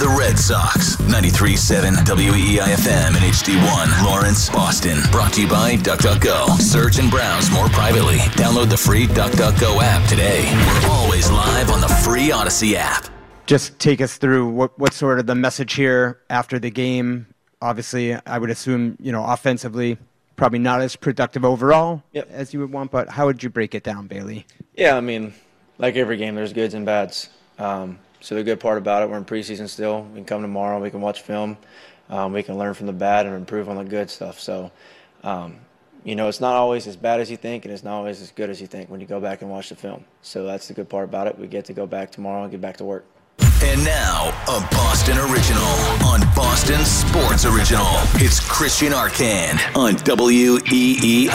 The home of the Red Sox. 93.7 WEEIFM and HD1. Lawrence, Boston. Brought to you by DuckDuckGo. Search and browse more privately. Download the free DuckDuckGo app today. We're always live on the free Audacy app. just take us through what what's sort of the message here after the game. Obviously, I would assume you know offensively, probably not as productive overall Yep. as you would want. But how would you break it down, Bailey? Yeah, I mean, like every game, there's goods and bads. Um, so the good part about it, we're in preseason still. We can come tomorrow, we can watch film, um, we can learn from the bad and improve on the good stuff. So, um, you know, it's not always as bad as you think, and it's not always as good as you think when you go back and watch the film. So that's the good part about it. We get to go back tomorrow and get back to work. And now, a Boston original on Boston Sports Original. It's Christian Arcand on WEEI.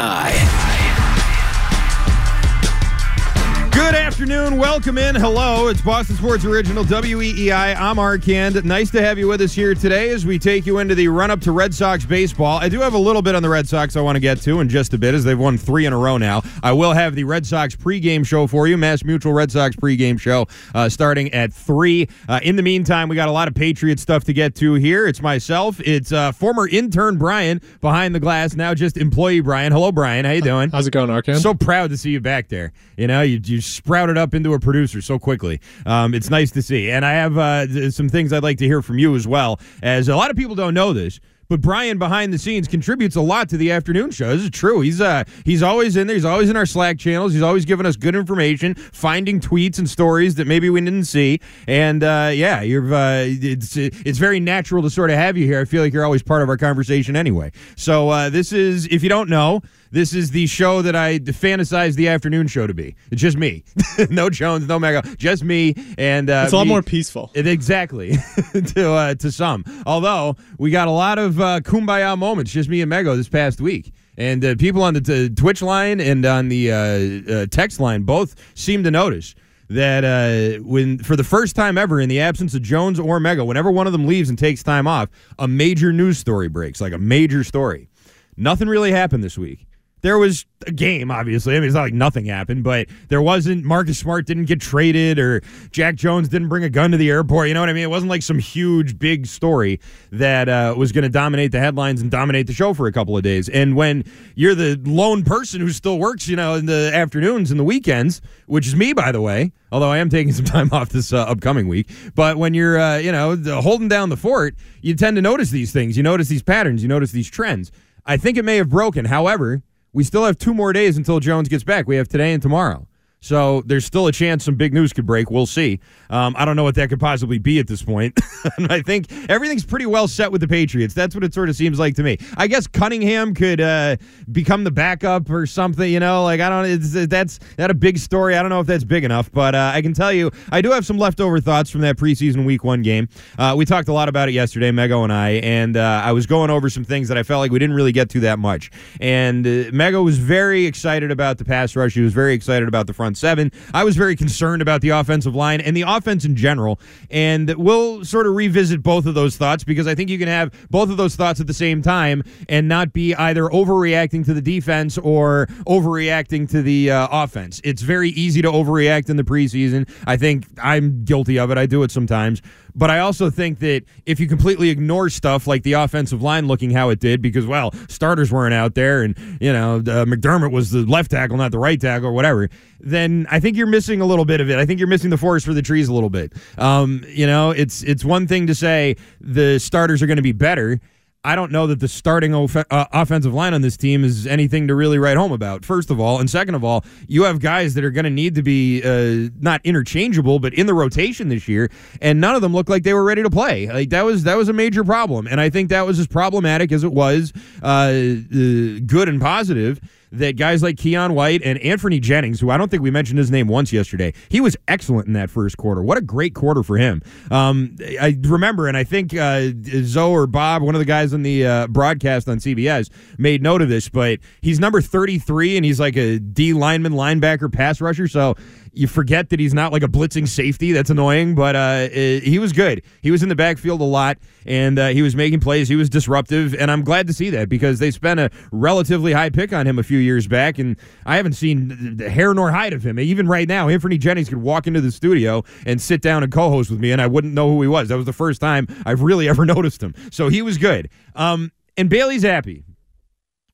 Good afternoon. Welcome in. Hello. It's Boston Sports Original WEEI. I'm Arcand. Nice to have you with us here today as we take you into the run up to Red Sox baseball. I do have a little bit on the Red Sox I want to get to in just a bit as they've won three in a row now. I will have the Red Sox pregame show for you, Mass Mutual Red Sox pregame show uh, starting at 3. Uh, in the meantime, we got a lot of Patriot stuff to get to here. It's myself. It's uh, former intern Brian behind the glass, now just employee Brian. Hello, Brian. How you doing? How's it going, Arcand? So proud to see you back there. You know, you, you sprouted up into a producer so quickly. Um, it's nice to see. And I have uh, some things I'd like to hear from you as well, as a lot of people don't know this. But Brian behind the scenes contributes a lot to the afternoon show. This is true. He's uh he's always in there. He's always in our Slack channels. He's always giving us good information, finding tweets and stories that maybe we didn't see. And uh, yeah, you're uh, it's it's very natural to sort of have you here. I feel like you're always part of our conversation anyway. So uh, this is if you don't know, this is the show that I fantasize the afternoon show to be. It's just me, no Jones, no Mego, just me. And uh, it's a lot me- more peaceful. it- exactly to uh, to some. Although we got a lot of uh, kumbaya moments, just me and Mego this past week, and uh, people on the t- Twitch line and on the uh, uh, text line both seem to notice that uh, when for the first time ever in the absence of Jones or Mego, whenever one of them leaves and takes time off, a major news story breaks, like a major story. Nothing really happened this week. There was a game, obviously. I mean, it's not like nothing happened, but there wasn't. Marcus Smart didn't get traded, or Jack Jones didn't bring a gun to the airport. You know what I mean? It wasn't like some huge, big story that uh, was going to dominate the headlines and dominate the show for a couple of days. And when you're the lone person who still works, you know, in the afternoons and the weekends, which is me, by the way, although I am taking some time off this uh, upcoming week. But when you're, uh, you know, holding down the fort, you tend to notice these things. You notice these patterns. You notice these trends. I think it may have broken. However, we still have two more days until Jones gets back. We have today and tomorrow. So there's still a chance some big news could break. We'll see. Um, I don't know what that could possibly be at this point. I think everything's pretty well set with the Patriots. That's what it sort of seems like to me. I guess Cunningham could uh, become the backup or something. You know, like I don't. That's that a big story. I don't know if that's big enough, but uh, I can tell you, I do have some leftover thoughts from that preseason Week One game. Uh, we talked a lot about it yesterday, Mego and I, and uh, I was going over some things that I felt like we didn't really get to that much. And uh, Mego was very excited about the pass rush. He was very excited about the front seven. I was very concerned about the offensive line and the offense in general. And we'll sort of revisit both of those thoughts because I think you can have both of those thoughts at the same time and not be either overreacting to the defense or overreacting to the uh, offense. It's very easy to overreact in the preseason. I think I'm guilty of it. I do it sometimes. But I also think that if you completely ignore stuff like the offensive line looking how it did, because, well, starters weren't out there and, you know, uh, McDermott was the left tackle, not the right tackle or whatever, then I think you're missing a little bit of it. I think you're missing the forest for the trees a little bit. Um, you know, it's it's one thing to say the starters are going to be better. I don't know that the starting uh, offensive line on this team is anything to really write home about. First of all, and second of all, you have guys that are going to need to be uh, not interchangeable, but in the rotation this year, and none of them look like they were ready to play. Like that was that was a major problem, and I think that was as problematic as it was uh, uh, good and positive that guys like Keion White and Anfernee Jennings, who I don't think we mentioned his name once yesterday, he was excellent in that first quarter. What a great quarter for him. Um, I remember, and I think uh, Zoe or Bob, one of the guys on the uh, broadcast on CBS, made note of this, but he's number 33 and he's like a D lineman, linebacker, pass rusher. So you forget that he's not like a blitzing safety. That's annoying, but uh, he was good. He was in the backfield a lot, and uh, he was making plays. He was disruptive, and I'm glad to see that because they spent a relatively high pick on him a few years back, and I haven't seen the hair nor hide of him. Even right now, Anfernee Jennings could walk into the studio and sit down and co-host with me, and I wouldn't know who he was. That was the first time I've really ever noticed him. So he was good. Um, and Bailey Zappe,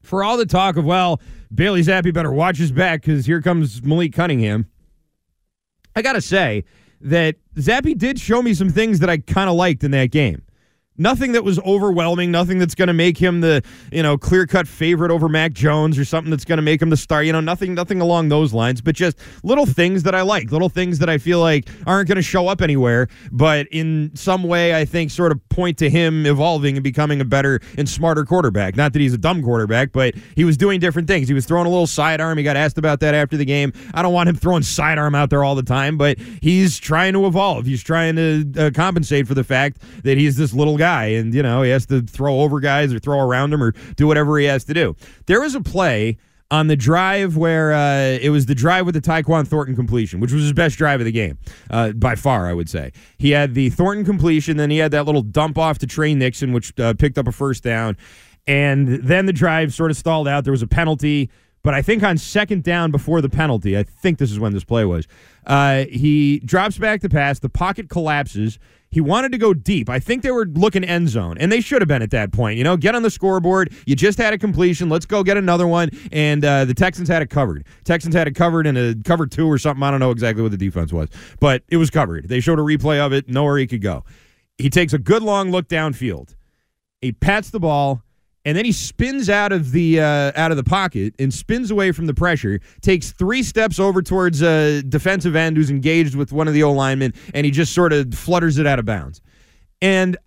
for all the talk of well, Bailey Zappe better watch his back because here comes Malik Cunningham. I got to say that Zappe did show me some things that I kind of liked in that game. Nothing that was overwhelming, nothing that's going to make him the, you know, clear-cut favorite over Mac Jones or something that's going to make him the star, you know, nothing nothing along those lines, but just little things that I like, little things that I feel like aren't going to show up anywhere, but in some way I think sort of point to him evolving and becoming a better and smarter quarterback. Not that he's a dumb quarterback, but he was doing different things. He was throwing a little sidearm. He got asked about that after the game. I don't want him throwing sidearm out there all the time, but he's trying to evolve. He's trying to uh, compensate for the fact that he's this little guy and you know he has to throw over guys or throw around them or do whatever he has to do there was a play on the drive where uh, it was the drive with the Tyquan Thornton completion, which was his best drive of the game uh, by far, I would say. He had the Thornton completion, then he had that little dump off to Tre Nixon, which uh, picked up a first down, and then the drive sort of stalled out. There was a penalty, but I think on second down before the penalty, I think this is when this play was. Uh, he drops back to pass, the pocket collapses. He wanted to go deep. I think they were looking end zone, and they should have been at that point. You know, get on the scoreboard. You just had a completion. Let's go get another one. And uh, the Texans had it covered. Texans had it covered in a cover two or something. I don't know exactly what the defense was, but it was covered. They showed a replay of it. Nowhere he could go. He takes a good long look downfield. He pats the ball and then he spins out of the uh, out of the pocket and spins away from the pressure. Takes three steps over towards a defensive end who's engaged with one of the O linemen, and he just sort of flutters it out of bounds. And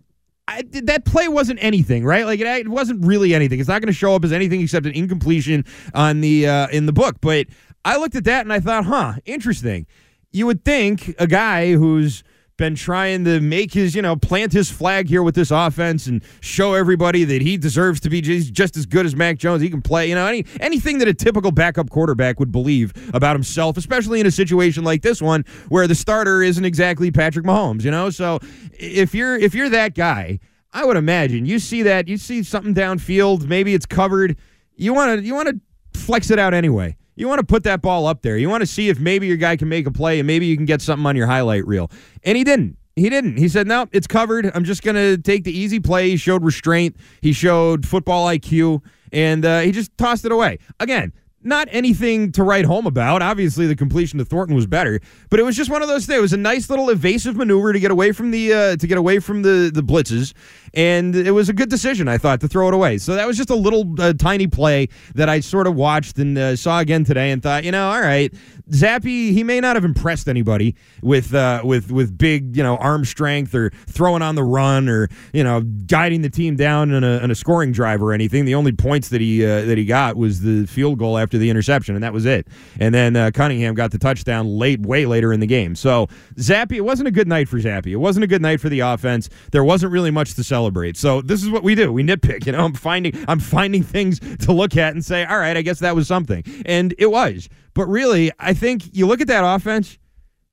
I, that play wasn't anything, right? Like it, it wasn't really anything. It's not going to show up as anything except an incompletion on the uh, in the book. But I looked at that and I thought, huh, interesting. You would think a guy who's been trying to make his, you know, plant his flag here with this offense and show everybody that he deserves to be just, as good as Mac Jones. He can play, you know, any anything that a typical backup quarterback would believe about himself, especially in a situation like this one where the starter isn't exactly Patrick Mahomes, you know? So if you're if you're that guy, I would imagine you see that, you see something downfield, maybe it's covered, you want to you want to flex it out anyway. You want to put that ball up there. You want to see if maybe your guy can make a play and maybe you can get something on your highlight reel. And he didn't. He didn't. He said, no, it's covered. I'm just going to take the easy play. He showed restraint. He showed football IQ, and uh, he just tossed it away. Again, not anything to write home about. Obviously, the completion to Thornton was better, but it was just one of those things. It was a nice little evasive maneuver to get away from the uh, to get away from the the blitzes, and it was a good decision, I thought, to throw it away. So that was just a little uh, tiny play that I sort of watched and uh, saw again today, and thought, you know, all right, Zappe, he may not have impressed anybody with uh, with with big, you know, arm strength or throwing on the run or you know guiding the team down in a, in a scoring drive or anything. The only points that he uh, that he got was the field goal after the interception, and that was it. And then uh, Cunningham got the touchdown late, way later in the game. So Zappe, it wasn't a good night for Zappe. It wasn't a good night for the offense. There wasn't really much to celebrate. So this is what we do. We nitpick. You know, I'm finding I'm finding things to look at and say, all right, I guess that was something, and it was. But really, I think you look at that offense.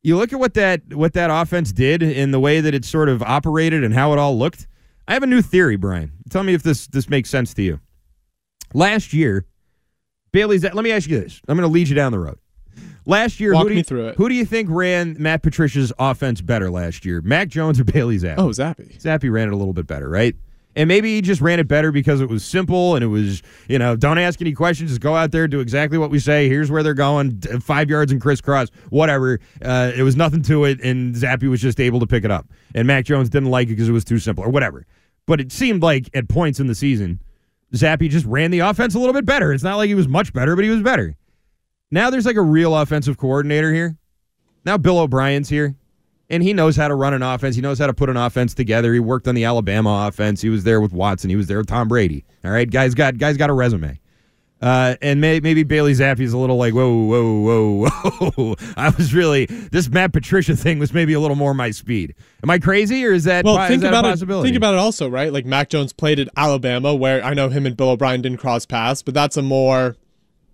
You look at what that what that offense did in the way that it sort of operated and how it all looked. I have a new theory, Brian. Tell me if this this makes sense to you. Last year, Bailey's. Let me ask you this. I'm going to lead you down the road. Last year, Walk who do me you, through it. Who do you think ran Matt Patricia's offense better last year? Mac Jones or Bailey Zappe? Oh, Zappe. Zappe ran it a little bit better, right? And maybe he just ran it better because it was simple and it was, you know, don't ask any questions. Just go out there, do exactly what we say. Here's where they're going, five yards and crisscross, whatever. Uh, it was nothing to it, and Zappe was just able to pick it up. And Mac Jones didn't like it because it was too simple or whatever. But it seemed like at points in the season, Zappe just ran the offense a little bit better. It's not like he was much better, but he was better. Now there's like a real offensive coordinator here. Now Bill O'Brien's here, and he knows how to run an offense. He knows how to put an offense together. He worked on the Alabama offense. He was there with Watson. He was there with Tom Brady. All right, guys got guys got a resume. Uh, and may, maybe Bailey Zappe's a little like, whoa, whoa, whoa, whoa. I was really this Matt Patricia thing was maybe a little more my speed. Am I crazy, or is that Well, think that about it. Think about it also, right? Like Mac Jones played at Alabama, where I know him and Bill O'Brien didn't cross paths, but that's a more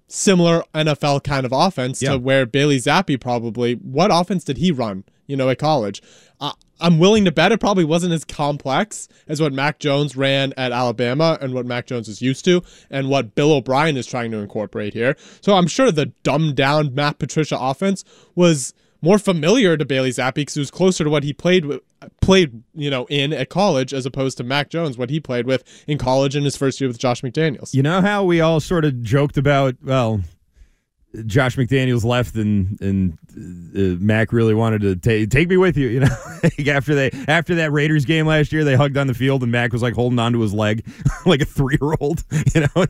similar NFL kind of offense Yeah. to where Bailey Zappe probably. What offense did he run? You know, at college. Uh, I'm willing to bet it probably wasn't as complex as what Mac Jones ran at Alabama and what Mac Jones is used to, and what Bill O'Brien is trying to incorporate here. So I'm sure the dumbed down Matt Patricia offense was more familiar to Bailey Zappe because it was closer to what he played with, played you know in at college as opposed to Mac Jones what he played with in college in his first year with Josh McDaniels. You know how we all sort of joked about, well, Josh McDaniels left and and uh, Mac really wanted to take take me with you. You know, Like after they after that Raiders game last year, they hugged on the field and Mac was like holding on to his leg like a three year old. You know,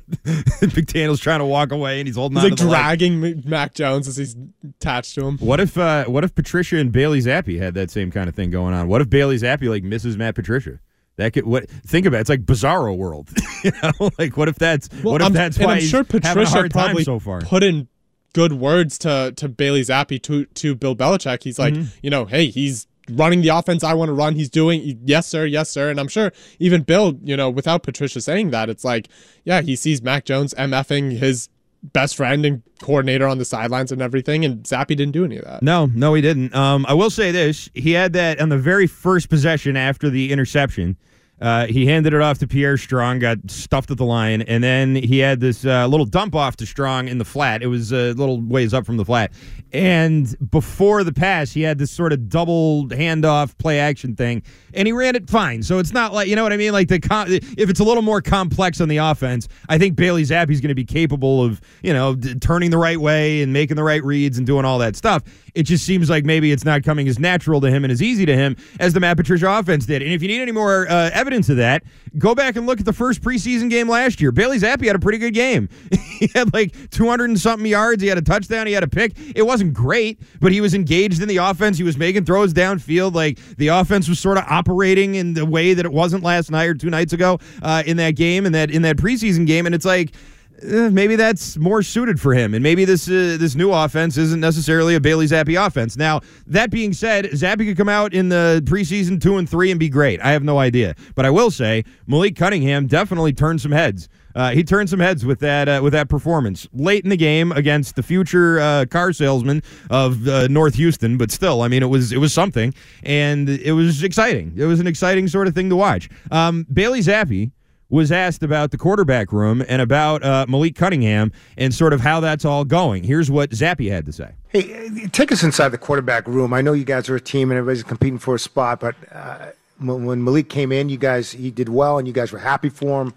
McDaniels trying to walk away and he's holding He's on like to the leg. dragging Mac Jones as he's attached to him. What if uh, what if Patricia and Bailey Zappe had that same kind of thing going on? What if Bailey Zappe like misses Matt Patricia? That could what think about it, it's like bizarro world. you know, like what if that's what if I'm, that's why I'm sure he's having a Patricia probably so far. put in good words to to Bailey Zappe to to Bill Belichick. He's like, Mm-hmm. you know, hey, he's running the offense I want to run. He's doing yes sir, yes sir. And I'm sure even Bill, you know, without Patricia saying that, it's like, yeah, he sees Mac Jones mfing his best friend and coordinator on the sidelines and everything, and Zappe didn't do any of that. No, no, he didn't. Um, I will say this: he had that on the very first possession after the interception. Uh, he handed it off to Pierre Strong, got stuffed at the line, and then he had this uh, little dump off to Strong in the flat. It was a little ways up from the flat, and before the pass, he had this sort of double handoff play action thing, and he ran it fine. So it's not like you know what I mean. Like the com- if it's a little more complex on the offense, I think Bailey Zappe's going to be capable of you know d- turning the right way and making the right reads and doing all that stuff. It just seems like maybe it's not coming as natural to him and as easy to him as the Matt Patricia offense did. And if you need any more uh, evidence of that, go back and look at the first preseason game last year. Bailey Zappe had a pretty good game. he had like 200 and something yards. He had a touchdown. He had a pick. It wasn't great, but he was engaged in the offense. He was making throws downfield. Like the offense was sort of operating in the way that it wasn't last night or two nights ago uh, in that game and that in that preseason game. And it's like eh, maybe that's more suited for him, and maybe this uh, this new offense isn't necessarily a Bailey Zappe offense. Now, that being said, Zappe could come out in the preseason two and three and be great. I have no idea, but I will say Malik Cunningham definitely turned some heads. Uh, he turned some heads with that uh, with that performance late in the game against the future uh, car salesman of uh, North Houston. But still, I mean, it was it was something, and it was exciting. It was an exciting sort of thing to watch. Um, Bailey Zappe was asked about the quarterback room and about uh, Malik Cunningham and sort of how that's all going. Here's what Zappe had to say. Hey, take us inside the quarterback room. I know you guys are a team and everybody's competing for a spot, but uh, when when Malik came in, you guys he did well and you guys were happy for him.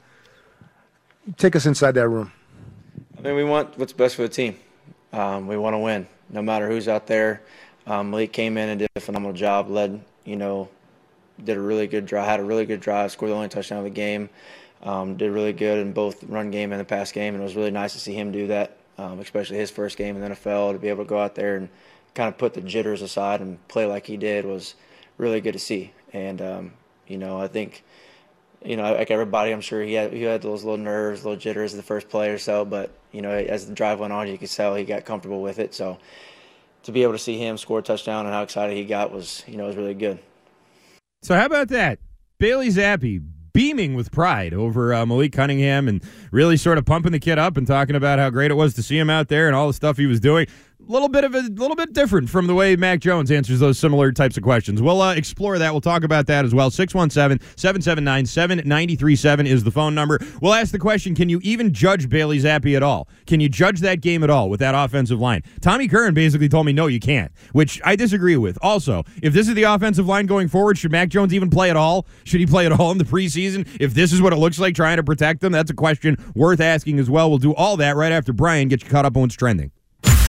Take us inside that room. I mean, we want what's best for the team. Um, we want to win, no matter who's out there. Um, Malik came in and did a phenomenal job. Led, you know, did a really good drive. Had a really good drive. Scored the only touchdown of the game. Um, did really good in both run game and the pass game, and it was really nice to see him do that, um, especially his first game in the NFL. To be able to go out there and kind of put the jitters aside and play like he did was really good to see. And um, you know, I think you know, like everybody, I'm sure he had he had those little nerves, little jitters the first play or so. But you know, as the drive went on, you could tell he got comfortable with it. So to be able to see him score a touchdown and how excited he got was, you know, was really good. So how about that? Bailey Zappe beaming with pride over uh, Malik Cunningham and really sort of pumping the kid up and talking about how great it was to see him out there and all the stuff he was doing. Little bit of a little bit different from the way Mac Jones answers those similar types of questions. We'll uh, explore that. We'll talk about that as well. 617-779-7937 is the phone number. We'll ask the question, can you even judge Bailey Zappe at all? Can you judge that game at all with that offensive line? Tommy Curran basically told me no, you can't, which I disagree with. Also, if this is the offensive line going forward, should Mac Jones even play at all? Should he play at all in the preseason? If this is what it looks like trying to protect them, that's a question worth asking as well. We'll do all that right after Brian gets you caught up on what's trending.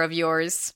of yours.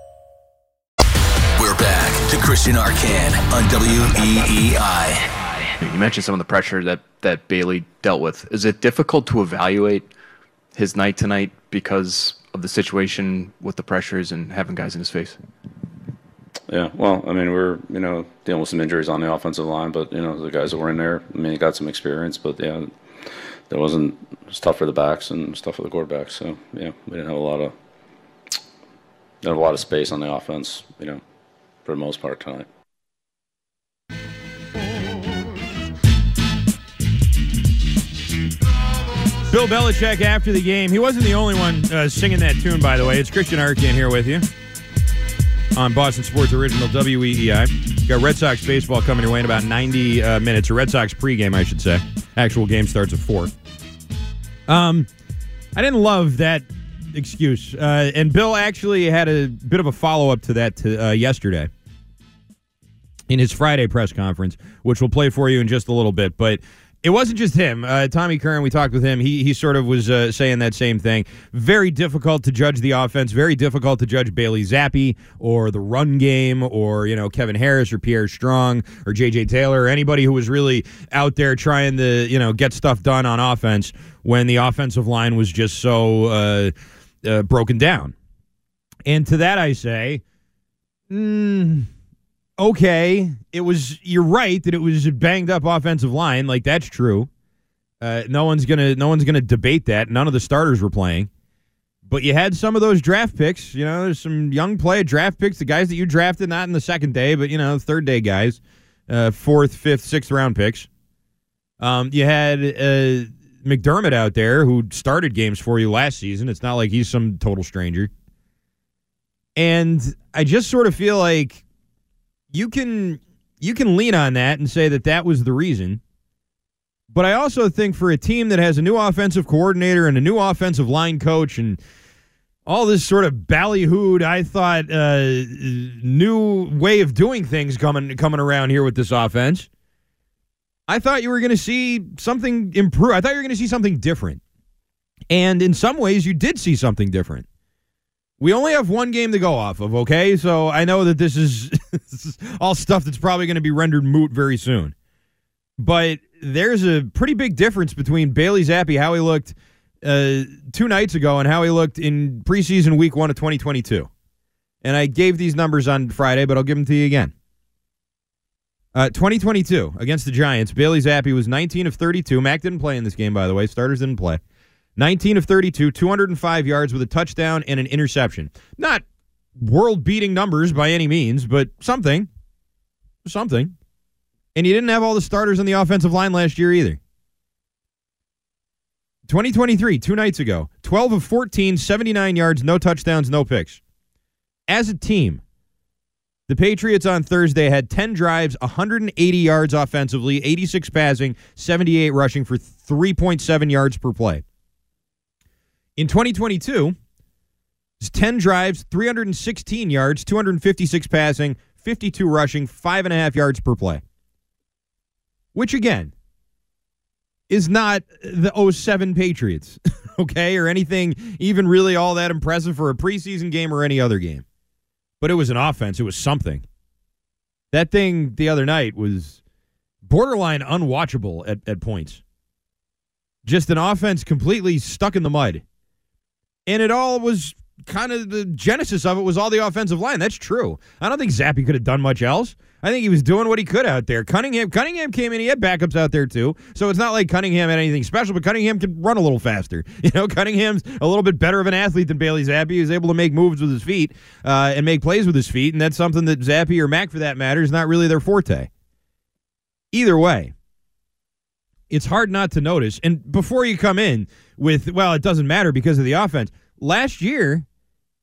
We're back to Christian Arcand on E WEEI. You mentioned some of the pressure that, that Bailey dealt with. Is it difficult to evaluate his night tonight because of the situation with the pressures and having guys in his face? Yeah, well, I mean, we're you know dealing with some injuries on the offensive line, but you know the guys that were in there, I mean, they got some experience, but yeah, that wasn't it was tough for the backs and stuff for the quarterbacks. So yeah, we didn't have a lot of didn't have a lot of space on the offense, you know, for the most part tonight. Bill Belichick after the game. He wasn't the only one uh, singing that tune, by the way. It's Christian Arcand here with you on Boston Sports Original WEEI. Got Red Sox baseball coming your way in about 90 uh, minutes, A Red Sox pregame, I should say. Actual game starts at 4. Um, I didn't love that excuse. Uh, and Bill actually had a bit of a follow up to that to, uh, yesterday in his Friday press conference, which we'll play for you in just a little bit. But it wasn't just him. Uh, Tommy Curran, we talked with him. He he sort of was uh, saying that same thing. Very difficult to judge the offense. Very difficult to judge Bailey Zappe or the run game or you know Kevin Harris or Pierre Strong or J.J. Taylor or anybody who was really out there trying to you know get stuff done on offense when the offensive line was just so uh, uh, broken down. And to that I say. Mm, okay, it was. You're right that it was a banged up offensive line. Like that's true. Uh, no one's gonna. No one's gonna debate that. None of the starters were playing, but you had some of those draft picks. You know, there's some young play draft picks. The guys that you drafted, not in the second day, but you know, third day guys, uh, fourth, fifth, sixth round picks. Um, you had uh, McDermott out there who started games for you last season. It's not like he's some total stranger. And I just sort of feel like you can you can lean on that and say that that was the reason. But I also think for a team that has a new offensive coordinator and a new offensive line coach and all this sort of ballyhooed, I thought, uh, new way of doing things coming coming around here with this offense. I thought you were going to see something improve. I thought you were going to see something different. And in some ways, you did see something different. We only have one game to go off of, okay? So I know that this is, this is all stuff that's probably going to be rendered moot very soon. But there's a pretty big difference between Bailey Zappe, how he looked uh, two nights ago, and how he looked in preseason week one of 2022. And I gave these numbers on Friday, but I'll give them to you again. Uh, 2022 against the Giants, Bailey Zappe was 19 of 32. Mac didn't play in this game, by the way. Starters didn't play. 19 of 32, 205 yards with a touchdown and an interception. Not world beating numbers by any means, but something. Something. And you didn't have all the starters on the offensive line last year either. 2023, two nights ago, 12 of 14, 79 yards, no touchdowns, no picks. As a team, the Patriots on Thursday had 10 drives, 180 yards offensively, 86 passing, 78 rushing for 3.7 yards per play. In 2022, it's 10 drives, 316 yards, 256 passing, 52 rushing, 5.5 yards per play. Which, again, is not the 07 Patriots, okay, or anything even really all that impressive for a preseason game or any other game. But it was an offense, it was something. That thing the other night was borderline unwatchable at, at points. Just an offense completely stuck in the mud. And it all was kind of the genesis of it was all the offensive line. That's true. I don't think Zappe could have done much else. I think he was doing what he could out there. Cunningham Cunningham came in, he had backups out there too. So it's not like Cunningham had anything special, but Cunningham can run a little faster. You know, Cunningham's a little bit better of an athlete than Bailey Zappe. He's able to make moves with his feet uh, and make plays with his feet, and that's something that Zappe or Mac, for that matter, is not really their forte. Either way, it's hard not to notice. And before you come in with, well, it doesn't matter because of the offense. Last year,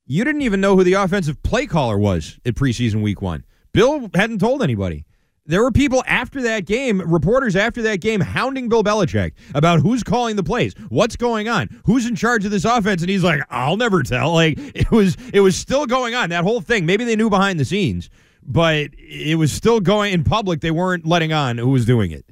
you didn't even know who the offensive play caller was at preseason week one. Bill hadn't told anybody. There were people after that game, reporters after that game, hounding Bill Belichick about who's calling the plays, what's going on, who's in charge of this offense, and he's like, "I'll never tell." Like it was, it was still going on. That whole thing. Maybe they knew behind the scenes, but it was still going in public. They weren't letting on who was doing it,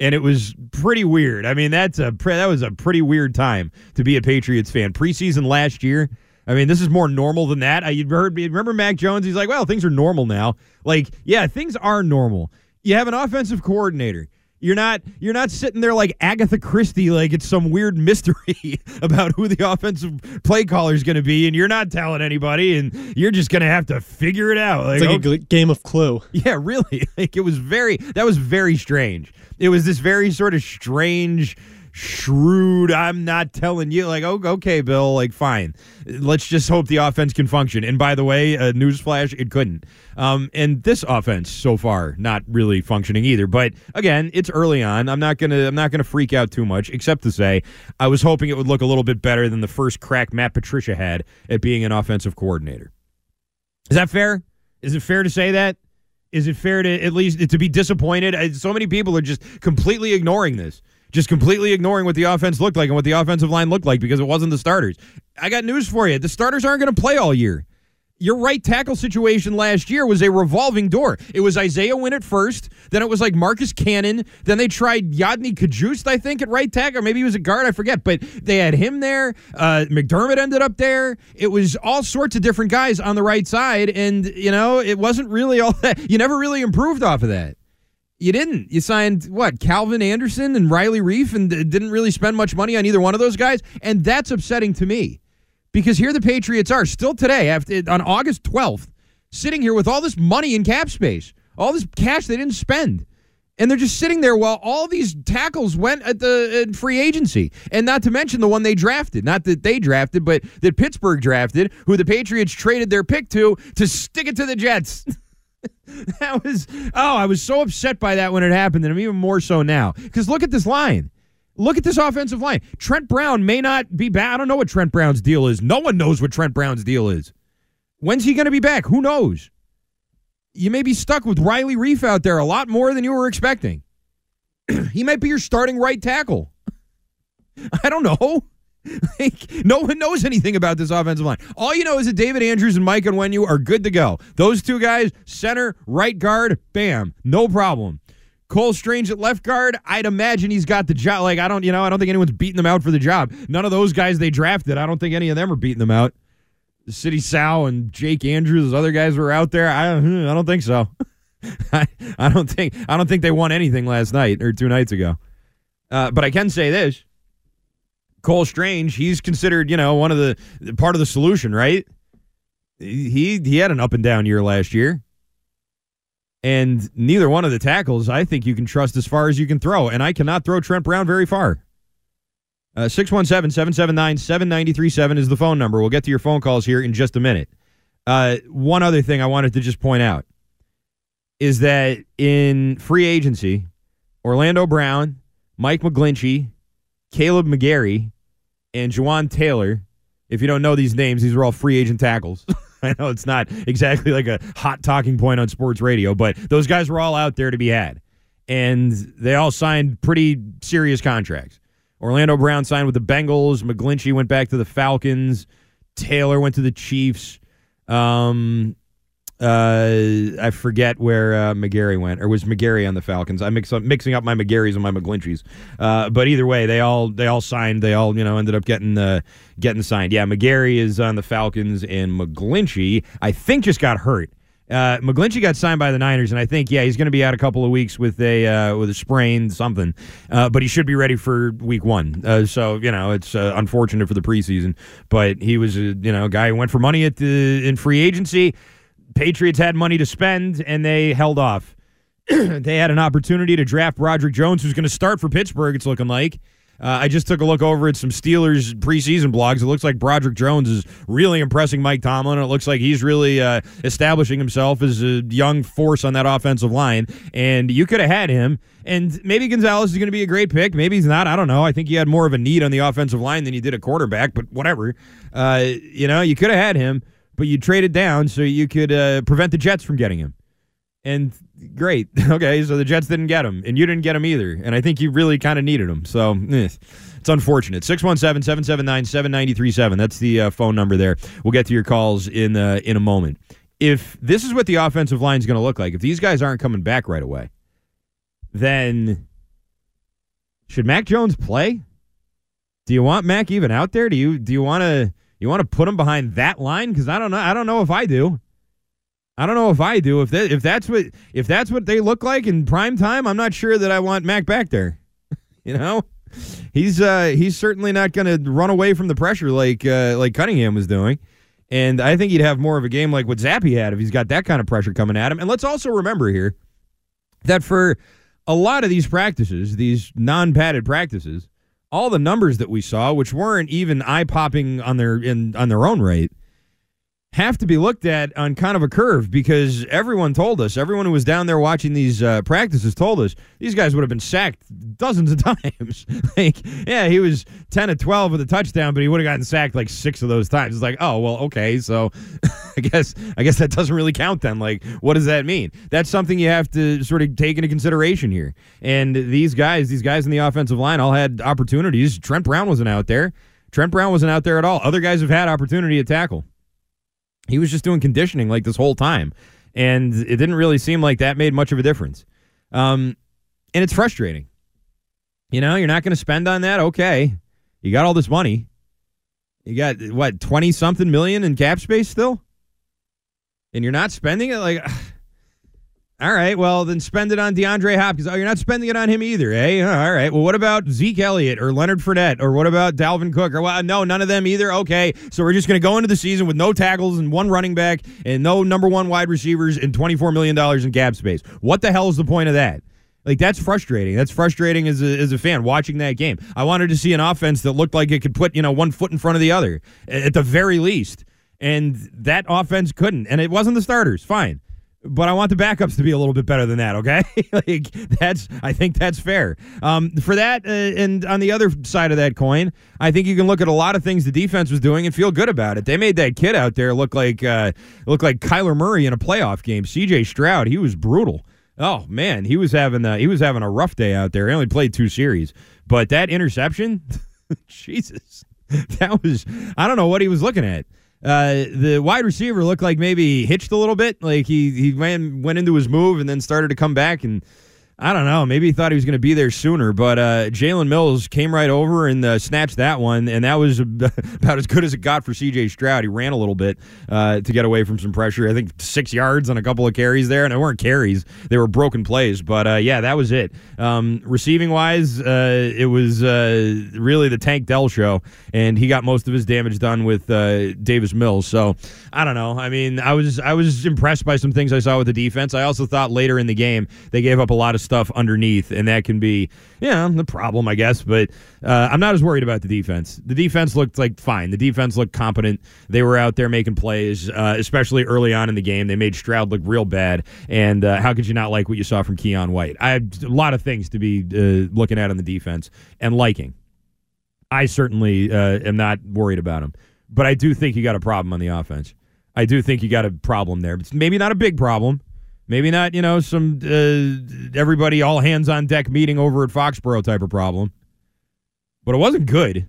and it was pretty weird. I mean, that's a that was a pretty weird time to be a Patriots fan. Preseason last year. I mean, this is more normal than that. I you heard remember Mac Jones. He's like, well, things are normal now. Like, yeah, things are normal. You have an offensive coordinator. You're not you're not sitting there like Agatha Christie, like it's some weird mystery about who the offensive play caller is going to be, and you're not telling anybody, and you're just going to have to figure it out. Like, it's like okay. a oh game of Clue. Yeah, really. Like it was very that was very strange. It was this very sort of strange shrewd. I'm not telling you. Like, oh, okay, Bill. Like, fine. Let's just hope the offense can function. And by the way, uh, newsflash, it couldn't. Um, and this offense so far not really functioning either. But again, it's early on. I'm not gonna I'm not gonna freak out too much, except to say I was hoping it would look a little bit better than the first crack Matt Patricia had at being an offensive coordinator. Is that fair? Is it fair to say that? Is it fair to at least to be disappointed? So many people are just completely ignoring this just completely ignoring what the offense looked like and what the offensive line looked like because it wasn't the starters. I got news for you. The starters aren't going to play all year. Your right tackle situation last year was a revolving door. It was Isaiah Wynn at first, then it was like Marcus Cannon, then they tried Yodny Cajuste, I think, at right tackle, maybe he was a guard, I forget, but they had him there. Uh, McDermott ended up there. It was all sorts of different guys on the right side, and, you know, it wasn't really all that. You never really improved off of that. You didn't. You signed what Calvin Anderson and Riley Reiff, and didn't really spend much money on either one of those guys, and that's upsetting to me because here the Patriots are still today, after on August twelfth, sitting here with all this money in cap space, all this cash they didn't spend. And they're just sitting there while all these tackles went at the free agency. And not to mention the one they drafted. Not that they drafted, but that Pittsburgh drafted, who the Patriots traded their pick to to stick it to the Jets. that was oh, I was so upset by that when it happened, and I'm even more so now. Because look at this line. Look at this offensive line. Trent Brown may not be back. I don't know what Trent Brown's deal is. No one knows what Trent Brown's deal is. When's he going to be back? Who knows? You may be stuck with Riley Reiff out there a lot more than you were expecting. he might be your starting right tackle. I don't know. like, no one knows anything about this offensive line. All you know is that David Andrews and Mike and Onwenu are good to go. Those two guys, center, right guard, bam, no problem. Cole Strange at left guard, I'd imagine he's got the job. Like, I don't, you know, I don't think anyone's beating them out for the job. None of those guys they drafted, I don't think any of them are beating them out. Sidy Sow and Jake Andrews, those other guys were out there. I, I don't think so. I, I don't think I don't think they won anything last night or two nights ago. Uh, but I can say this: Cole Strange, he's considered, you know, one of the part of the solution, right? He he had an up and down year last year. And neither one of the tackles I think you can trust as far as you can throw. And I cannot throw Trent Brown very far. Uh, 617 779 7937 is the phone number. We'll get to your phone calls here in just a minute. Uh, one other thing I wanted to just point out is that in free agency, Orlando Brown, Mike McGlinchey, Kaleb McGary, and Jawaan Taylor. If you don't know these names, these are all free agent tackles. I know it's not exactly like a hot talking point on sports radio, but those guys were all out there to be had. And they all signed pretty serious contracts. Orlando Brown signed with the Bengals. McGlinchey went back to the Falcons. Taylor went to the Chiefs. Um, uh, I forget where uh, McGary went, or was McGary on the Falcons? I mix up mixing up my McGarys and my McGlincheys. Uh, but either way, they all they all signed. They all you know ended up getting uh, getting signed. Yeah, McGary is on the Falcons, and McGlinchey I think just got hurt. Uh, McGlinchey got signed by the Niners, and I think yeah he's going to be out a couple of weeks with a uh, with a sprain something, uh, but he should be ready for Week One. Uh, so you know it's uh, unfortunate for the preseason, but he was a you know a guy who went for money at the in free agency. Patriots had money to spend, and they held off. they had an opportunity to draft Broderick Jones, who's going to start for Pittsburgh. It's looking like. Uh, I just took a look over at some Steelers preseason blogs. It looks like Broderick Jones is really impressing Mike Tomlin. It looks like he's really uh, establishing himself as a young force on that offensive line. And you could have had him. And maybe Gonzalez is going to be a great pick. Maybe he's not. I don't know. I think he had more of a need on the offensive line than he did a quarterback, but whatever. Uh, you know, you could have had him, but you traded down so you could uh, prevent the Jets from getting him. And great. Okay, so the Jets didn't get him, and you didn't get him either. And I think you really kind of needed him. So eh, it's unfortunate. 617 779 7937. That's the uh, phone number there. We'll get to your calls in, uh, in a moment. If this is what the offensive line is going to look like, if these guys aren't coming back right away, then should Mac Jones play? Do you want Mac even out there? Do you do you want to you want to put him behind that line? Because I don't know. I don't know if I do. I don't know if I do. If that if that's what if that's what they look like in prime time, I'm not sure that I want Mac back there. you know, he's uh, he's certainly not going to run away from the pressure like uh, like Cunningham was doing. And I think he'd have more of a game like what Zappe had if he's got that kind of pressure coming at him. And let's also remember here that for a lot of these practices, these non-padded practices, all the numbers that we saw, which weren't even eye-popping on their in on their own right, have to be looked at on kind of a curve because everyone told us, everyone who was down there watching these uh, practices told us these guys would have been sacked dozens of times. like, yeah, he was 10 to 12 with a touchdown, but he would have gotten sacked like six of those times. It's like, oh, well, okay, so I guess I guess that doesn't really count then. Like, what does that mean? That's something you have to sort of take into consideration here. And these guys, these guys in the offensive line all had opportunities. Trent Brown wasn't out there. Trent Brown wasn't out there at all. Other guys have had opportunity to tackle. He was just doing conditioning like this whole time. And it didn't really seem like that made much of a difference. Um, and it's frustrating. You know, you're not going to spend on that. Okay. You got all this money. You got, what, 20 something million in cap space still? And you're not spending it? Like, all right, well, then spend it on DeAndre Hopkins. Oh, you're not spending it on him either, eh? All right. Well, what about Zeke Elliott or Leonard Fournette or what about Dalvin Cook? Or well, no, none of them either. Okay, so we're just going to go into the season with no tackles and one running back and no number one wide receivers and $24 million in cap space. What the hell is the point of that? Like that's frustrating. That's frustrating as a, as a fan watching that game. I wanted to see an offense that looked like it could put you know one foot in front of the other at the very least, and that offense couldn't. And it wasn't the starters. Fine but I want the backups to be a little bit better than that. Okay, like that's I think that's fair. Um, for that, uh, and on the other side of that coin, I think you can look at a lot of things the defense was doing and feel good about it. They made that kid out there look like uh, look like Kyler Murray in a playoff game. C.J. Stroud, he was brutal. Oh man, he was having a, he was having a rough day out there. He only played two series, but that interception, Jesus, that was I don't know what he was looking at. Uh, the wide receiver looked like maybe hitched a little bit. Like he he went went into his move and then started to come back and I don't know. Maybe he thought he was going to be there sooner, but uh, Jalen Mills came right over and uh, snatched that one, and that was about as good as it got for C.J. Stroud. He ran a little bit uh, to get away from some pressure. I think six yards on a couple of carries there, and they weren't carries; they were broken plays. But uh, yeah, that was it. Um, receiving wise, uh, it was uh, really the Tank Dell show, and he got most of his damage done with Davis Mills. So I don't know. I mean, I was I was impressed by some things I saw with the defense. I also thought later in the game they gave up a lot of stuff underneath, and that can be, yeah, the problem, I guess. But uh, I'm not as worried about the defense. The defense looked like fine. The defense looked competent. They were out there making plays, uh, especially early on in the game. They made Stroud look real bad. And uh, how could you not like what you saw from Keion White? I have a lot of things to be uh, looking at on the defense and liking. I certainly uh, am not worried about him, but I do think you got a problem on the offense. I do think you got a problem there. It's maybe not a big problem. Maybe not, you know, some uh, everybody all hands on deck meeting over at Foxborough type of problem. But it wasn't good.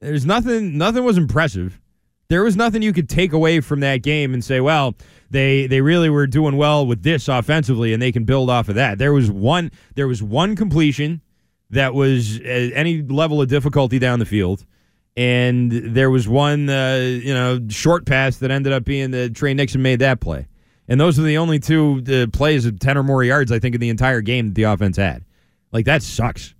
There's nothing nothing was impressive. There was nothing you could take away from that game and say, well, they they really were doing well with this offensively and they can build off of that. There was one there was one completion that was any level of difficulty down the field and there was one uh, you know short pass that ended up being the Tre Nixon made that play. And those are the only two uh, plays of 10 or more yards, I think, in the entire game that the offense had. Like, that sucks.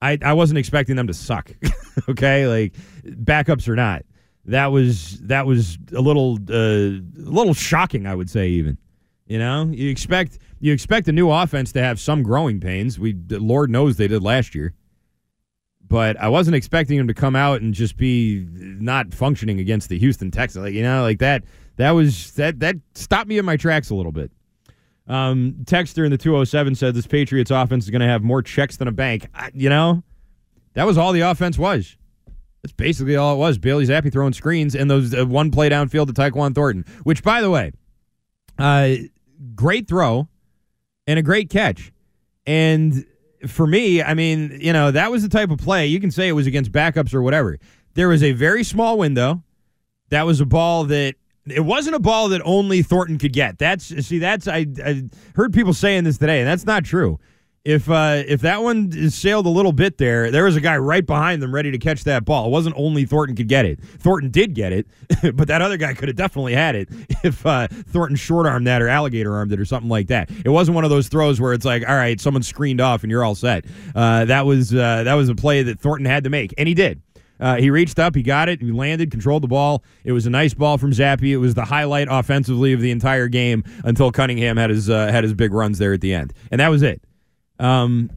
I, I wasn't expecting them to suck. okay? Like, backups or not. That was that was a little uh, a little shocking, I would say, even. You know, you expect you expect a new offense to have some growing pains. We Lord knows they did last year. But I wasn't expecting them to come out and just be not functioning against the Houston Texans. Like, you know, like that that was that that stopped me in my tracks a little bit. Um, Texter in the 207 said this Patriots offense is going to have more checks than a bank. I, you know, that was all the offense was. That's basically all it was. Bailey Zappe throwing screens and those uh, one play downfield to Tyquan Thornton, which, by the way, uh, great throw and a great catch. And for me, I mean, you know, that was the type of play. You can say it was against backups or whatever. There was a very small window. That was a ball that it wasn't a ball that only Thornton could get. That's see, that's I, I heard people saying this today, and that's not true. If uh, if that one sailed a little bit there, there was a guy right behind them ready to catch that ball. It wasn't only Thornton could get it. Thornton did get it, but that other guy could have definitely had it if uh, Thornton short armed that or alligator armed it or something like that. It wasn't one of those throws where it's like, all right, someone screened off and you're all set. Uh, that was uh, that was a play that Thornton had to make, and he did. Uh, he reached up, he got it, he landed, controlled the ball. It was a nice ball from Zappe. It was the highlight offensively of the entire game until Cunningham had his uh, had his big runs there at the end, and that was it. Um,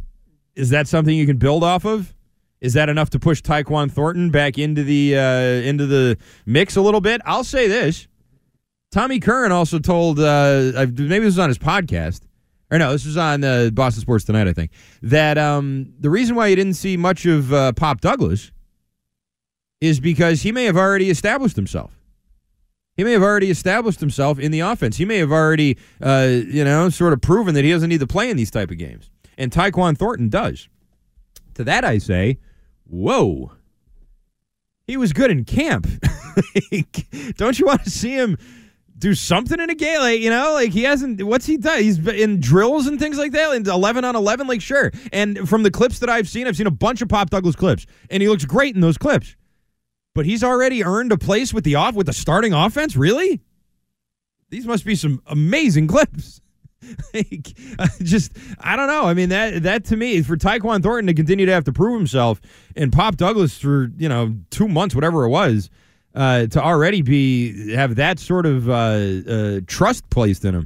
is that something you can build off of? Is that enough to push Tyquan Thornton back into the uh, into the mix a little bit? I'll say this: Tommy Curran also told uh, maybe this was on his podcast, or no, this was on uh, Boston Sports Tonight, I think, that um, the reason why you didn't see much of uh, Pop Douglas is because he may have already established himself. He may have already established himself in the offense. He may have already, uh, you know, sort of proven that he doesn't need to play in these type of games. And Tyquan Thornton does. To that I say, whoa. He was good in camp. Don't you want to see him do something in a game? Like, you know, like he hasn't, what's he done? He's in drills and things like that, in 11 on 11, like, sure. And from the clips that I've seen, I've seen a bunch of Pop Douglas clips, and he looks great in those clips but he's already earned a place with the off with the starting offense. Really? These must be some amazing clips. like, just I don't know. I mean that that to me for Tyquan Thornton to continue to have to prove himself and Pop Douglas for you know two months whatever it was uh, to already be have that sort of uh, uh, trust placed in him.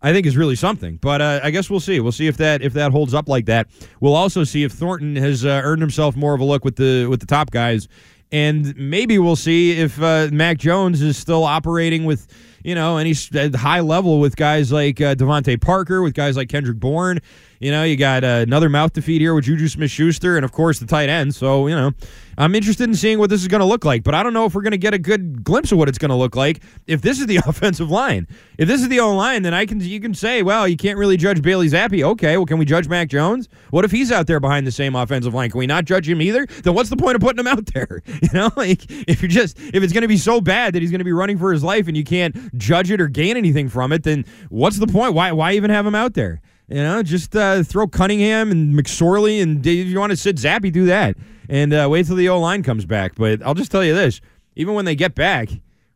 I think is really something, but uh, I guess we'll see. We'll see if that if that holds up like that. We'll also see if Thornton has uh, earned himself more of a look with the with the top guys and maybe we'll see if uh, Mac Jones is still operating with, you know, and he's any high level with guys like uh, DeVante Parker, with guys like Kendrick Bourne. You know, you got uh, another mouth to feed here with Juju Smith Schuster, and of course the tight end. So, you know, I'm interested in seeing what this is going to look like, but I don't know if we're going to get a good glimpse of what it's going to look like if this is the offensive line. If this is the O line, then I can you can say, well, you can't really judge Bailey Zappe. Okay, well, can we judge Mac Jones? What if he's out there behind the same offensive line? Can we not judge him either? Then what's the point of putting him out there? You know, like if you're just if it's going to be so bad that he's going to be running for his life and you can't judge it or gain anything from it, then what's the point? Why why even have him out there? You know, just uh, throw Cunningham and McSorley, and if you want to sit Zappe, do that, and uh, wait till the O line comes back. But I'll just tell you this: even when they get back,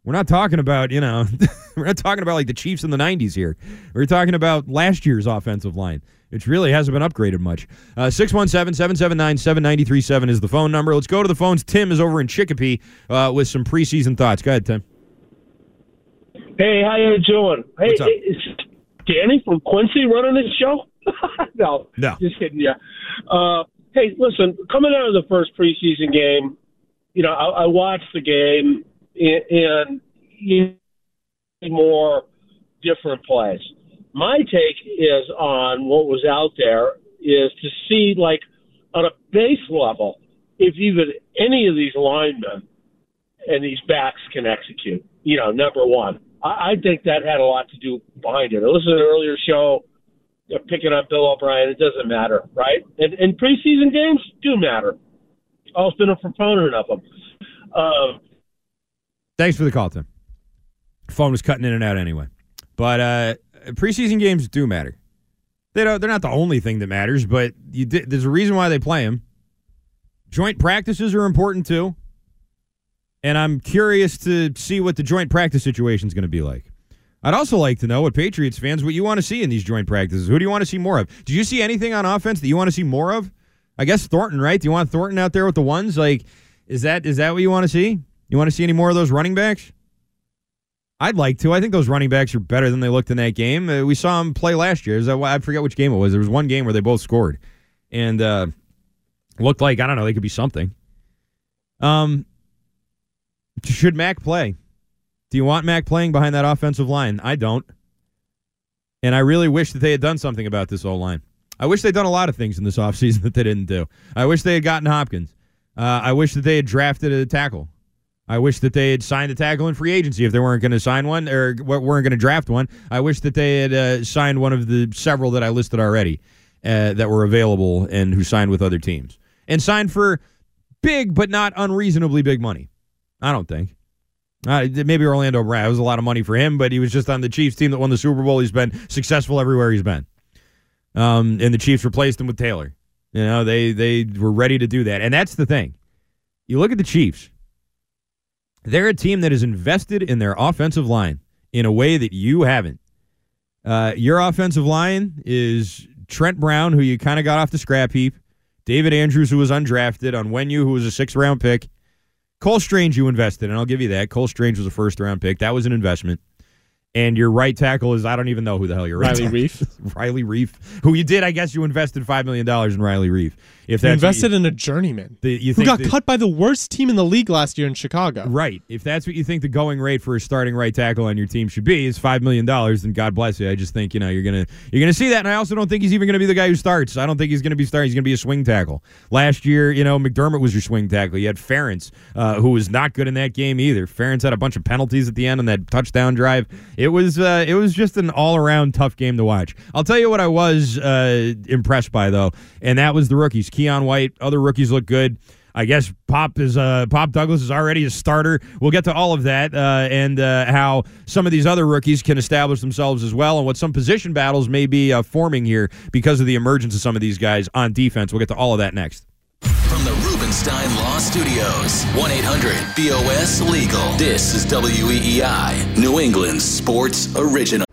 we're not talking about you know, we're not talking about like the Chiefs in the '90s here. We're talking about last year's offensive line, which really hasn't been upgraded much. Uh, 617-779-7937 is the phone number. Let's go to the phones. Tim is over in Chicopee uh, with some preseason thoughts. Go ahead, Tim. Hey, how you doing? Hey, is Danny from Quincy running this show? no, No. just kidding. Yeah. Uh, hey, listen, coming out of the first preseason game, you know, I, I watched the game and, and more different plays. My take is on what was out there is to see like on a base level if even any of these linemen and these backs can execute. You know, number one, I, I think that had a lot to do behind it. I listened to an earlier show picking up Bill O'Brien. It doesn't matter, right? And, and preseason games do matter. I've been a proponent of them. Um, Thanks for the call, Tim. Phone was cutting in and out anyway. But uh, preseason games do matter. They don't, they're not the only thing that matters, but you there's a reason why they play them. Joint practices are important too. And I'm curious to see what the joint practice situation is going to be like. I'd also like to know what Patriots fans what you want to see in these joint practices. Who do you want to see more of? Did you see anything on offense that you want to see more of? I guess Thornton, right? Do you want Thornton out there with the ones? Like, is that is that what you want to see? You want to see any more of those running backs? I'd like to. I think those running backs are better than they looked in that game. Uh, we saw them play last year. I forget which game it was. There was one game where they both scored, and uh, looked like I don't know. They could be something. Um, should Mac play? Do you want Mac playing behind that offensive line? I don't. And I really wish that they had done something about this O line. I wish they'd done a lot of things in this offseason that they didn't do. I wish they had gotten Hopkins. Uh, I wish that they had drafted a tackle. I wish that they had signed a tackle in free agency if they weren't going to sign one or weren't going to draft one. I wish that they had uh, signed one of the several that I listed already uh, that were available and who signed with other teams and signed for big but not unreasonably big money. I don't think. Uh, maybe Orlando Brown. It was a lot of money for him, but he was just on the Chiefs team that won the Super Bowl. He's been successful everywhere he's been. Um, and the Chiefs replaced him with Taylor. You know, they they were ready to do that. And that's the thing. You look at the Chiefs. They're a team that is invested in their offensive line in a way that you haven't. Uh, your offensive line is Trent Brown, who you kind of got off the scrap heap, David Andrews, who was undrafted, Onwenu, who was a six round pick. Cole Strange, you invested, and I'll give you that. Cole Strange was a first round pick. That was an investment. And your right tackle is I don't even know who the hell your right Riley Reiff. Riley Reiff, who you did, I guess you invested five million dollars in Riley Reiff. If that's invested what in a journeyman you, the, you who got that- cut by the worst team in the league last year in Chicago. Right. If that's what you think the going rate for a starting right tackle on your team should be is five million dollars, then God bless you. I just think you know you're gonna you're gonna see that, and I also don't think he's even gonna be the guy who starts. I don't think he's gonna be starting. He's gonna be a swing tackle. Last year, you know, McDermott was your swing tackle. You had Ferentz, uh, who was not good in that game either. Ferentz had a bunch of penalties at the end on that touchdown drive. It was uh, it was just an all around tough game to watch. I'll tell you what I was uh, impressed by though, and that was the rookies. Keion White, other rookies look good. I guess Pop is uh, Pop Douglas is already a starter. We'll get to all of that uh, and uh, how some of these other rookies can establish themselves as well, and what some position battles may be uh, forming here because of the emergence of some of these guys on defense. We'll get to all of that next. Rubenstein Law Studios, 1 800 BOS Legal. This is WEEI, New England sports original.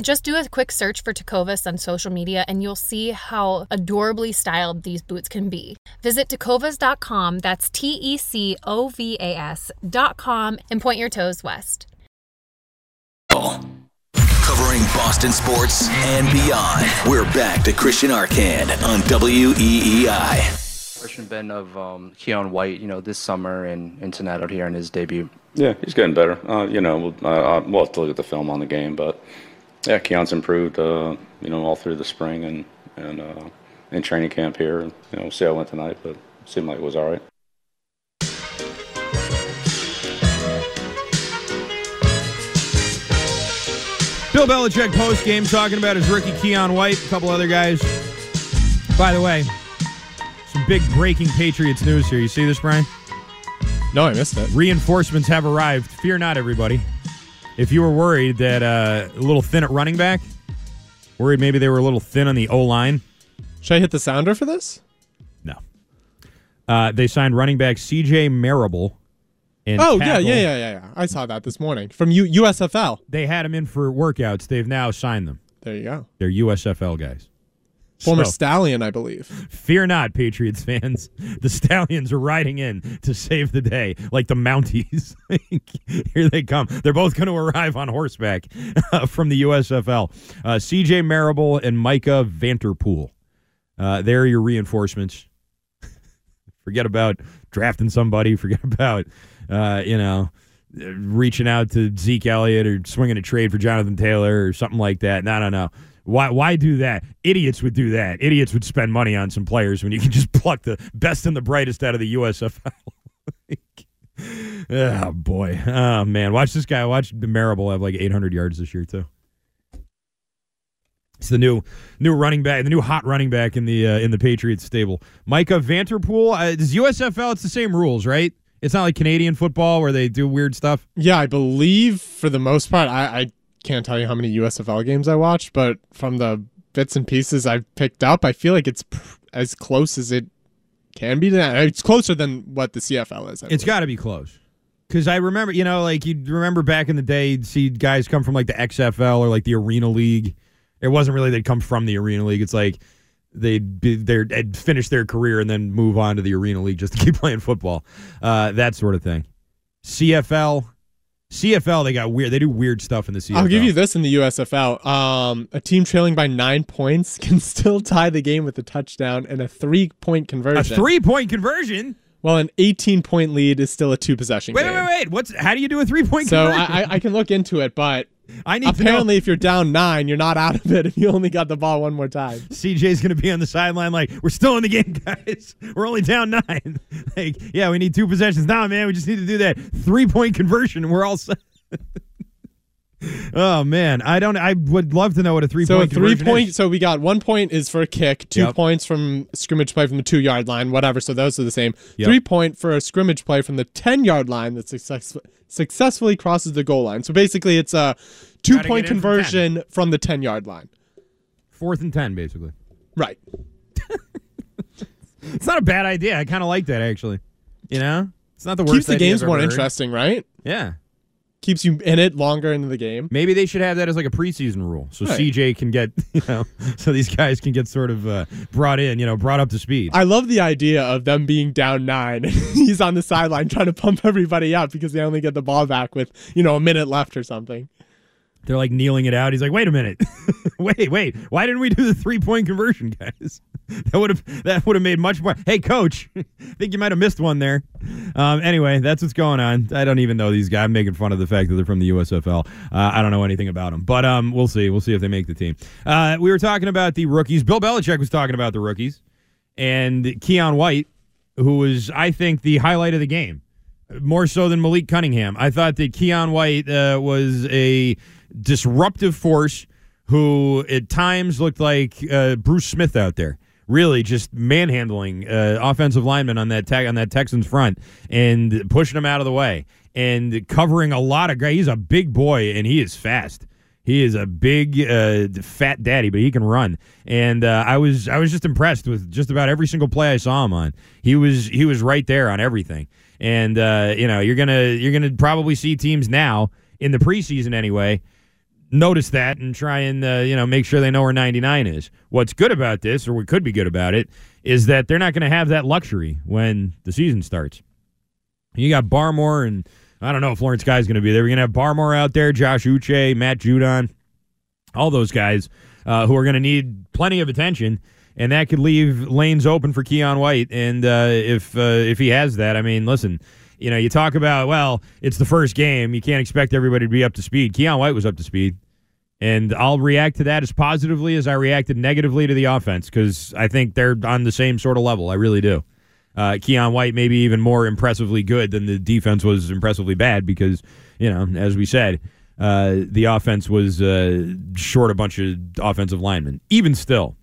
Just do a quick search for Tecovas on social media and you'll see how adorably styled these boots can be. Visit tecovas.com, that's T E C O V A S.com, and point your toes west. Covering Boston sports and beyond. We're back to Christian Arcand on E WEEI. Question been of um, Keion White, you know, this summer and, and tonight out here in his debut. Yeah, he's getting better. Uh, you know, we'll, uh, we'll have to look at the film on the game, but yeah, Keion's improved. Uh, you know, all through the spring and and uh, in training camp here. And, you know, we'll see how it went tonight, but it seemed like it was all right. Bill Belichick post game talking about his rookie Keion White, a couple other guys. By the way, some big breaking Patriots news here. You see this, Brian? No, I missed that. Reinforcements have arrived. Fear not, everybody. If you were worried that uh, a little thin at running back, worried maybe they were a little thin on the O line. Should I hit the sounder for this? No. Uh, they signed running back C.J. Marable. Oh yeah, yeah, yeah, yeah, yeah. I saw that this morning from U- USFL. They had him in for workouts. They've now signed them. There you go. They're USFL guys. Former So- stallion, I believe. Fear not, Patriots fans. The Stallions are riding in to save the day, like the Mounties. Here they come. They're both going to arrive on horseback uh, from the USFL. Uh, CJ Marable and Micah Vanterpool. Uh, they're your reinforcements. forget about drafting somebody. Forget about, uh, you know, reaching out to Zeke Elliott or swinging a trade for Jonathan Taylor or something like that. No, no, no. Why, why do that? Idiots would do that. Idiots would spend money on some players when you can just pluck the best and the brightest out of the USFL. oh, boy. Oh, man. Watch this guy. Watch Marable have like 800 yards this year, too. It's the new new running back, the new hot running back in the uh, in the Patriots stable. Micah Vanterpool. Uh, does USFL? It's the same rules, right? It's not like Canadian football where they do weird stuff. Yeah, I believe for the most part, I, I can't tell you how many USFL games I watched, but from the bits and pieces I've picked up, I feel like it's pr- as close as it can be. To that. It's closer than what the CFL is. I It's got to be close. Because I remember, you know, like you remember back in the day, you'd see guys come from like the XFL or like the Arena League. It wasn't really they'd come from the Arena League. It's like they'd be they'd finish their career and then move on to the Arena League just to keep playing football, uh, that sort of thing. CFL, CFL, they got weird. They do weird stuff in the CFL. I'll give you this in the USFL. Um, a team trailing by nine points can still tie the game with a touchdown and a three point conversion. a three point conversion. Well, an 18 point lead is still a two possession Wait, game. wait, wait, wait. What's how do you do a three point So? I, I, can look into it, but I need apparently if you're down nine, you're not out of it if you only got the ball one more time. CJ's going to be on the sideline like, we're still in the game, guys. We're only down nine. like, yeah, we need two possessions. Nah, man, we just need to do that three point conversion and we're all set. oh, man. I don't, I would love to know what a three So a point three point. is. So we got one point is for a kick, two Yep. points from scrimmage play from the two yard line, whatever. So those are the same. Yep. Three point for a scrimmage play from the ten yard line that success, successfully crosses the goal line. So basically, it's a two Gotta point get in from 10. conversion from the ten yard line. Fourth and 10, basically. Right. It's not a bad idea. I kind of like that, actually. You know? It's not the worst Keeps the idea games more heard. interesting, right? Yeah. Keeps you in it longer into the game. Maybe they should have that as like a preseason rule, so Right. CJ can get, you know, so these guys can get sort of uh, brought in, you know, brought up to speed. I love the idea of them being down nine. He's on the sideline trying to pump everybody up because they only get the ball back with, you know, a minute left or something. They're like kneeling it out. He's like, wait a minute. wait, wait. Why didn't we do the three point conversion, guys? that would have that would have made much more. Hey, coach, I think you might have missed one there. Um, anyway, that's what's going on. I don't even know these guys. I'm making fun of the fact that they're from the USFL. Uh, I don't know anything about them, but um, we'll see. We'll see if they make the team. Uh, we were talking about the rookies. Bill Belichick was talking about the rookies, and Keion White, who was, I think, the highlight of the game, more so than Malik Cunningham. I thought that Keion White uh, was a disruptive force who at times looked like uh, Bruce Smith out there. Really, just manhandling uh, offensive linemen on that on that Texans front and pushing them out of the way and covering a lot of guys. He's a big boy and he is fast. He is a big, uh, fat daddy, but he can run. And uh, I was I was just impressed with just about every single play I saw him on. He was he was right there on everything. And uh, you know you're gonna you're gonna probably see teams now in the preseason anyway notice that and try and uh, you know make sure they know where 99 is. What's good about this, or what could be good about it, is that they're not going to have that luxury when the season starts. You got Barmore, and I don't know if Lawrence Guy's going to be there. We're going to have Barmore out there, Josh Uche, Matt Judon, all those guys uh, who are going to need plenty of attention. And that could leave lanes open for Keion White. And uh, if uh, if he has that, I mean, listen, you know, you talk about, well, it's the first game. You can't expect everybody to be up to speed. Keion White was up to speed. And I'll react to that as positively as I reacted negatively to the offense because I think they're on the same sort of level. I really do. Uh, Keion White maybe even more impressively good than the defense was impressively bad because, you know, as we said, uh, the offense was uh, short a bunch of offensive linemen. Even still,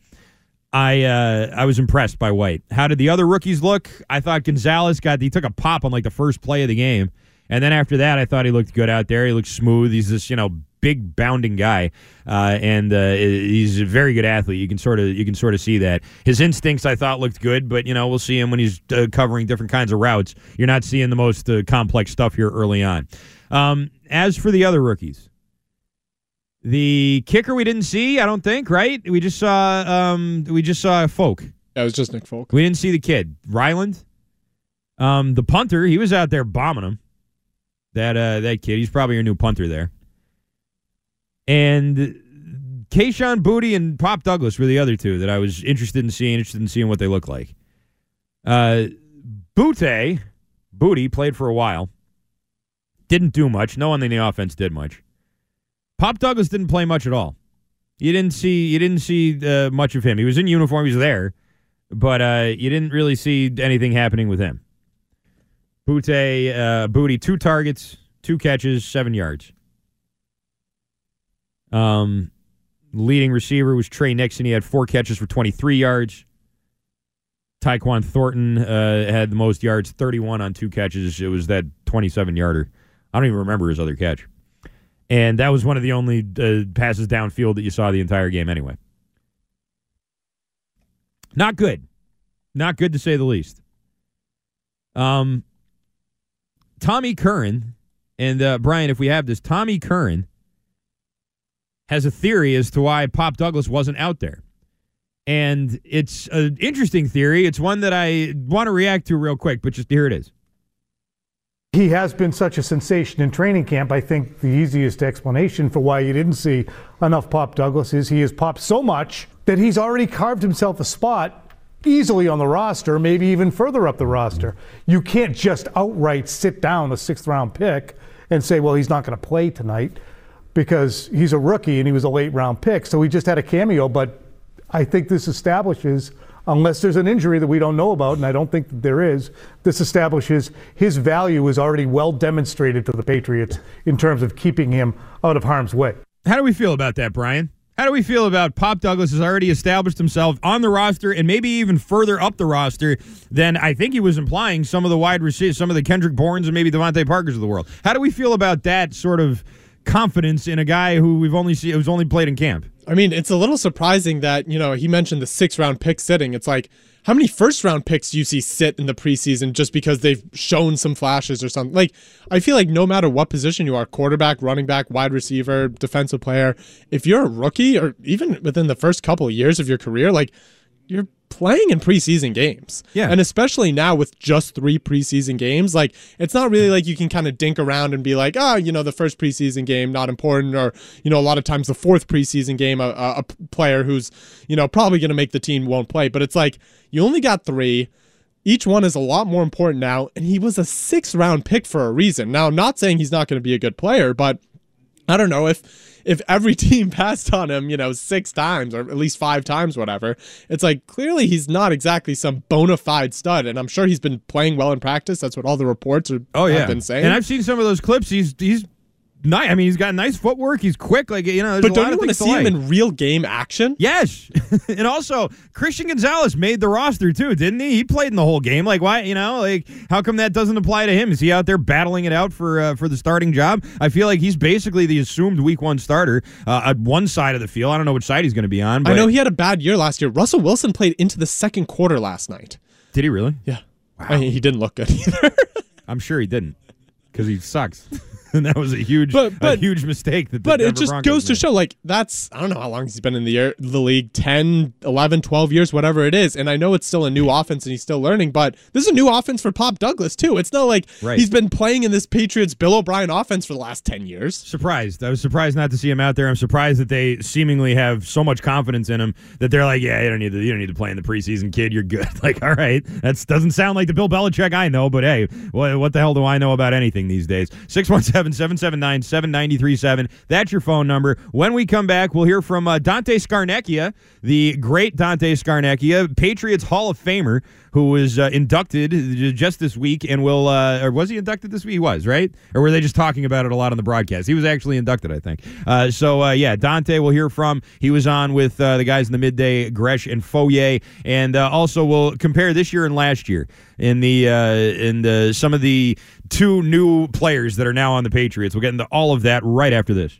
I uh, I was impressed by White. How did the other rookies look? I thought Gonzalez got he took a pop on like the first play of the game, and then after that, I thought he looked good out there. He looked smooth. He's this you know big bounding guy, uh, and uh, he's a very good athlete. You can sort of you can sort of see that his instincts I thought looked good, but you know we'll see him when he's uh, covering different kinds of routes. You're not seeing the most uh, complex stuff here early on. Um, as for the other rookies. The kicker we didn't see, I don't think, right? We just saw um we just saw Folk. It was just Nick Folk. We didn't see the kid. Ryland. Um the punter, he was out there bombing him. That uh that kid, he's probably your new punter there. And Kayshon Boutte and Pop Douglas were the other two that I was interested in seeing, interested in seeing what they look like. Uh Boutte, Boutte played for a while. Didn't do much. No one in the offense did much. Pop Douglas didn't play much at all. You didn't see you didn't see uh, much of him. He was in uniform. He was there, but uh, you didn't really see anything happening with him. Boutte, uh, Boutte, two targets, two catches, seven yards. Um, leading receiver was Tre Nixon. He had four catches for 23 yards. Tyquan Thornton uh, had the most yards, 31 on two catches. It was that 27 yarder. I don't even remember his other catch. And that was one of the only uh, passes downfield that you saw the entire game anyway. Not good. Not good to say the least. Um, Tommy Curran, and uh, Brian, if we have this, Tommy Curran has a theory as to why Pop Douglas wasn't out there. And it's an interesting theory. It's one that I want to react to real quick, but just here it is. He has been such a sensation in training camp. I think the easiest explanation for why you didn't see enough Pop Douglas is he has popped so much that he's already carved himself a spot easily on the roster, maybe even further up the roster. You can't just outright sit down a sixth round pick and say, well, he's not going to play tonight because he's a rookie and he was a late round pick. So he just had a cameo, but I think this establishes unless there's an injury that we don't know about, and I don't think that there is, this establishes his value is already well demonstrated to the Patriots in terms of keeping him out of harm's way. How do we feel about that, Brian? How do we feel about Pop Douglas has already established himself on the roster and maybe even further up the roster than I think he was implying some of the wide receivers, some of the Kendrick Bournes and maybe DeVante Parkers of the world. How do we feel about that sort of confidence in a guy who we've only seen who's only played in camp? I mean, it's a little surprising that, you know, he mentioned the six round pick sitting. It's like, how many first round picks do you see sit in the preseason just because they've shown some flashes or something? Like, I feel like no matter what position you are quarterback, running back, wide receiver, defensive player if you're a rookie or even within the first couple of years of your career, like, you're playing in preseason games. Yeah. And especially now with just three preseason games, like it's not really like you can kind of dink around and be like, oh, you know, the first preseason game, not important. Or, you know, a lot of times the fourth preseason game, a, a, player who's, you know, probably going to make the team won't play. But it's like, you only got three. Each one is a lot more important now. And he was a six round pick for a reason. Now, I'm not saying he's not going to be a good player, but I don't know if if every team passed on him, you know, six times or at least five times, whatever. It's like clearly he's not exactly some bona fide stud, and I'm sure he's been playing well in practice. That's what all the reports are. Oh yeah, have been saying. And I've seen some of those clips. He's he's nice. I mean, he's got nice footwork. He's quick. Like you know, but don't lot you want to see him like. in real game action? Yes, and also Christian Gonzalez made the roster too, didn't he? He played in the whole game. Like why? You know, like how come that doesn't apply to him? Is he out there battling it out for uh, for the starting job? I feel like he's basically the assumed week one starter uh, at one side of the field. I don't know which side he's going to be on. But I know he had a bad year last year. Russell Wilson played into the second quarter last night. Did he really? Yeah. Wow. I mean, he didn't look good either. I'm sure he didn't because he sucks. and that was a huge, But- but- a huge mistake. That But it just Broncos goes to show, like, that's, I don't know how long he's been in the, year, the league 10, 11, 12 years, whatever it is. And I know it's still a new offense and he's still learning, but this is a new offense for Pop Douglas, too. It's not like Right. he's been playing in this Patriots Bill O'Brien offense for the last 10 years. Surprised. I was surprised not to see him out there. I'm surprised that they seemingly have so much confidence in him that they're like, yeah, you don't need to, you don't need to play in the preseason, kid. You're good. Like, all right, that doesn't sound like the Bill Belichick I know, but hey, what, what the hell do I know about anything these days? 617-779-7937. That's your phone number. When we come back, we'll hear from uh, Dante Scarnecchia, the great Dante Scarnecchia, Patriots Hall of Famer, who was uh, inducted just this week and will, uh, or was he inducted this week? He was, right? Or were they just talking about it a lot on the broadcast? He was actually inducted, I think. Uh, so, uh, yeah, Dante we'll hear from. He was on with uh, the guys in the midday, Gresh and Fauria. And also, we'll compare this year and last year in the, in the, some of the two new players that are now on the Patriots. We'll get into all of that right after this.